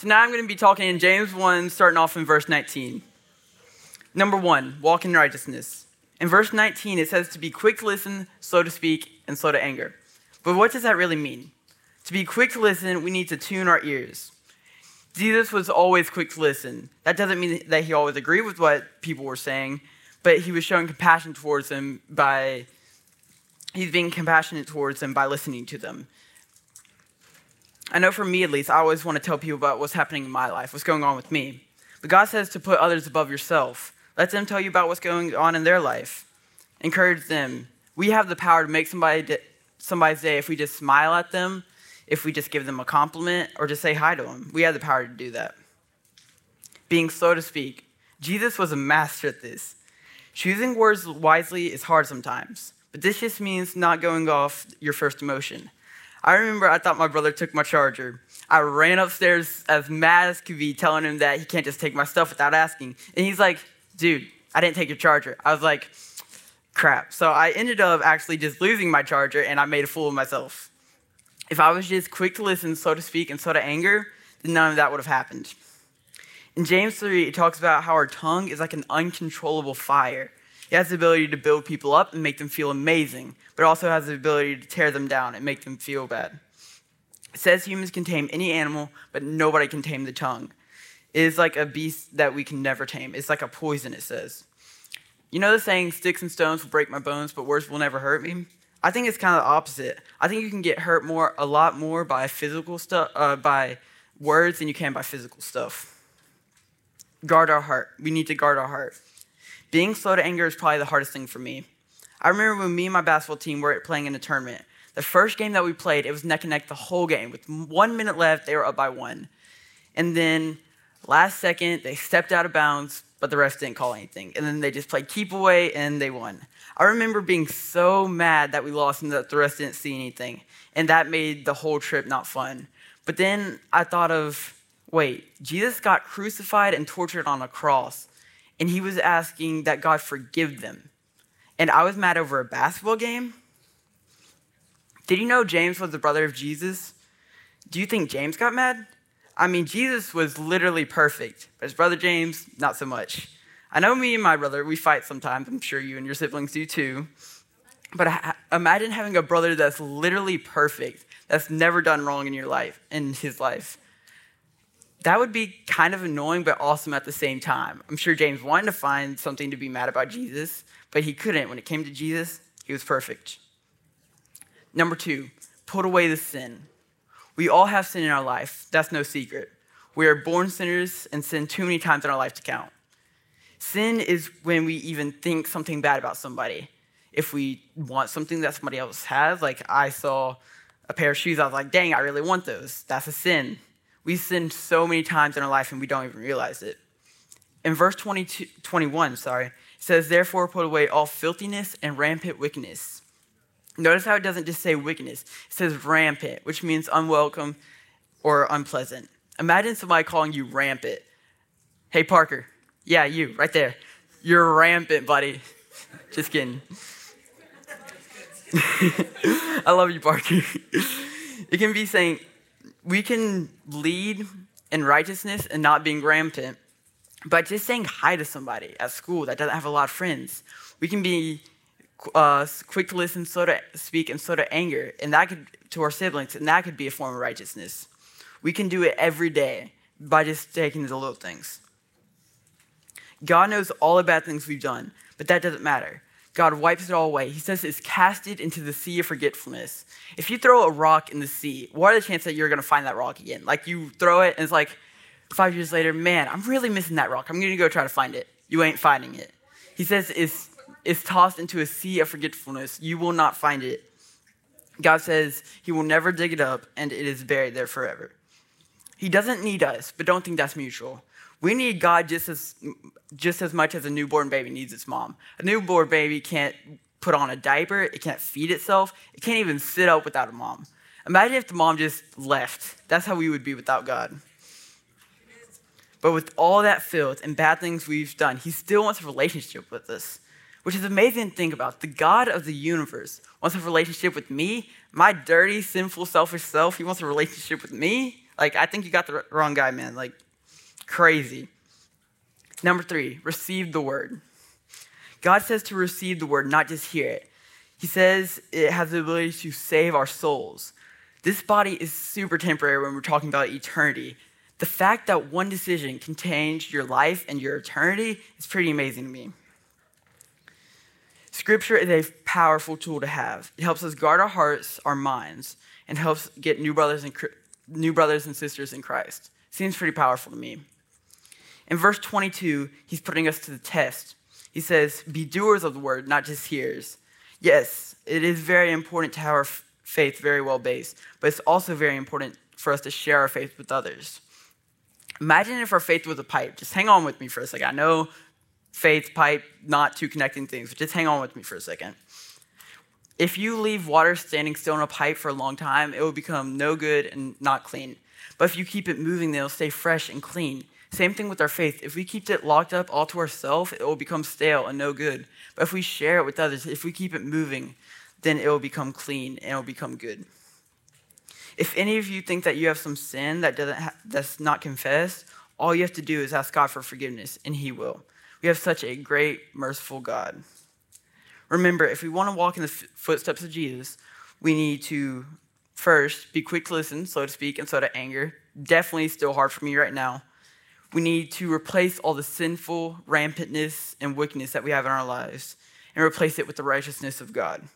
Tonight I'm going to be talking in James 1, starting off in verse 19. Number one, walk in righteousness. In verse 19, it says to be quick to listen, slow to speak, and slow to anger. But what does that really mean? To be quick to listen, we need to tune our ears. Jesus was always quick to listen. That doesn't mean that he always agreed with what people were saying, but he was showing compassion towards them by he's being compassionate towards them by listening to them. I know for me at least, I always want to tell people about what's happening in my life, what's going on with me. But God says to put others above yourself. Let them tell you about what's going on in their life. Encourage them. We have the power to make somebody somebody's day if we just smile at them, if we just give them a compliment, or just say hi to them. We have the power to do that. Being slow to speak. Jesus was a master at this. Choosing words wisely is hard sometimes, but this just means not going off your first emotion. I remember I thought my brother took my charger. I ran upstairs as mad as could be, telling him that he can't just take my stuff without asking. And he's like, dude, I didn't take your charger. I was like, crap. So I ended up actually just losing my charger and I made a fool of myself. If I was just quick to listen, so to speak, and so to anger, then none of that would have happened. In James 3, it talks about how our tongue is like an uncontrollable fire. It has the ability to build people up and make them feel amazing, but also has the ability to tear them down and make them feel bad. It says humans can tame any animal, but nobody can tame the tongue. It is like a beast that we can never tame. It's like a poison, it says. You know the saying, sticks and stones will break my bones, but words will never hurt me? I think it's kind of the opposite. I think you can get hurt more, a lot more by physical stuff, uh, by words than you can by physical stuff. Guard our heart. We need to guard our heart. Being slow to anger is probably the hardest thing for me. I remember when me and my basketball team were playing in a tournament. The first game that we played, it was neck and neck the whole game. With one minute left, they were up by one. And then last second, they stepped out of bounds, but the refs didn't call anything. And then they just played keep away and they won. I remember being so mad that we lost and that the refs didn't see anything. And that made the whole trip not fun. But then I thought of wait, Jesus got crucified and tortured on a cross and he was asking that God forgive them. And I was mad over a basketball game. Did you know James was the brother of Jesus? Do you think James got mad? I mean, Jesus was literally perfect, but his brother James, not so much. I know me and my brother, we fight sometimes. I'm sure you and your siblings do too. But imagine having a brother that's literally perfect, that's never done wrong in your life, in his life that would be kind of annoying but awesome at the same time. I'm sure James wanted to find something to be mad about Jesus, but he couldn't. When it came to Jesus, he was perfect. Number two, put away the sin. We all have sin in our life. That's no secret. We are born sinners and sin too many times in our life to count. Sin is when we even think something bad about somebody. If we want something that somebody else has, like I saw a pair of shoes, I was like, dang, I really want those. That's a sin. We sin so many times in our life and we don't even realize it. In verse 22, 21, sorry, it says, Therefore put away all filthiness and rampant wickedness. Notice how it doesn't just say wickedness, it says rampant, which means unwelcome or unpleasant. Imagine somebody calling you rampant. Hey, Parker. Yeah, you, right there. You're rampant, buddy. Just kidding. I love you, Parker. it can be saying, we can lead in righteousness and not being rampant by just saying hi to somebody at school that doesn't have a lot of friends. We can be uh, quick to listen, slow to speak, and slow to anger, and that could to our siblings, and that could be a form of righteousness. We can do it every day by just taking the little things. God knows all the bad things we've done, but that doesn't matter. God wipes it all away. He says it's casted into the sea of forgetfulness. If you throw a rock in the sea, what are the chances that you're going to find that rock again? Like you throw it and it's like five years later, man, I'm really missing that rock. I'm going to go try to find it. You ain't finding it. He says it's, it's tossed into a sea of forgetfulness. You will not find it. God says he will never dig it up and it is buried there forever. He doesn't need us, but don't think that's mutual. We need God just as, just as much as a newborn baby needs its mom. A newborn baby can't put on a diaper, it can't feed itself, it can't even sit up without a mom. Imagine if the mom just left. That's how we would be without God. But with all that filth and bad things we've done, He still wants a relationship with us, which is amazing to think about. The God of the universe wants a relationship with me, my dirty, sinful, selfish self. He wants a relationship with me. Like, I think you got the wrong guy, man. Like, crazy. Number three, receive the word. God says to receive the word, not just hear it. He says it has the ability to save our souls. This body is super temporary when we're talking about eternity. The fact that one decision can change your life and your eternity is pretty amazing to me. Scripture is a powerful tool to have. It helps us guard our hearts, our minds, and helps get new brothers and new brothers and sisters in Christ. Seems pretty powerful to me. In verse 22, he's putting us to the test. He says, "Be doers of the word, not just hearers." Yes, it is very important to have our faith very well based, but it's also very important for us to share our faith with others. Imagine if our faith was a pipe. Just hang on with me for a second. I know faith, pipe, not two connecting things, but just hang on with me for a second. If you leave water standing still in a pipe for a long time, it will become no good and not clean. But if you keep it moving, it'll stay fresh and clean. Same thing with our faith. If we keep it locked up all to ourselves, it will become stale and no good. But if we share it with others, if we keep it moving, then it will become clean and it will become good. If any of you think that you have some sin that doesn't ha- that's not confessed, all you have to do is ask God for forgiveness, and He will. We have such a great, merciful God. Remember, if we want to walk in the f- footsteps of Jesus, we need to first be quick to listen, so to speak, and so to anger. Definitely still hard for me right now. We need to replace all the sinful rampantness and wickedness that we have in our lives and replace it with the righteousness of God.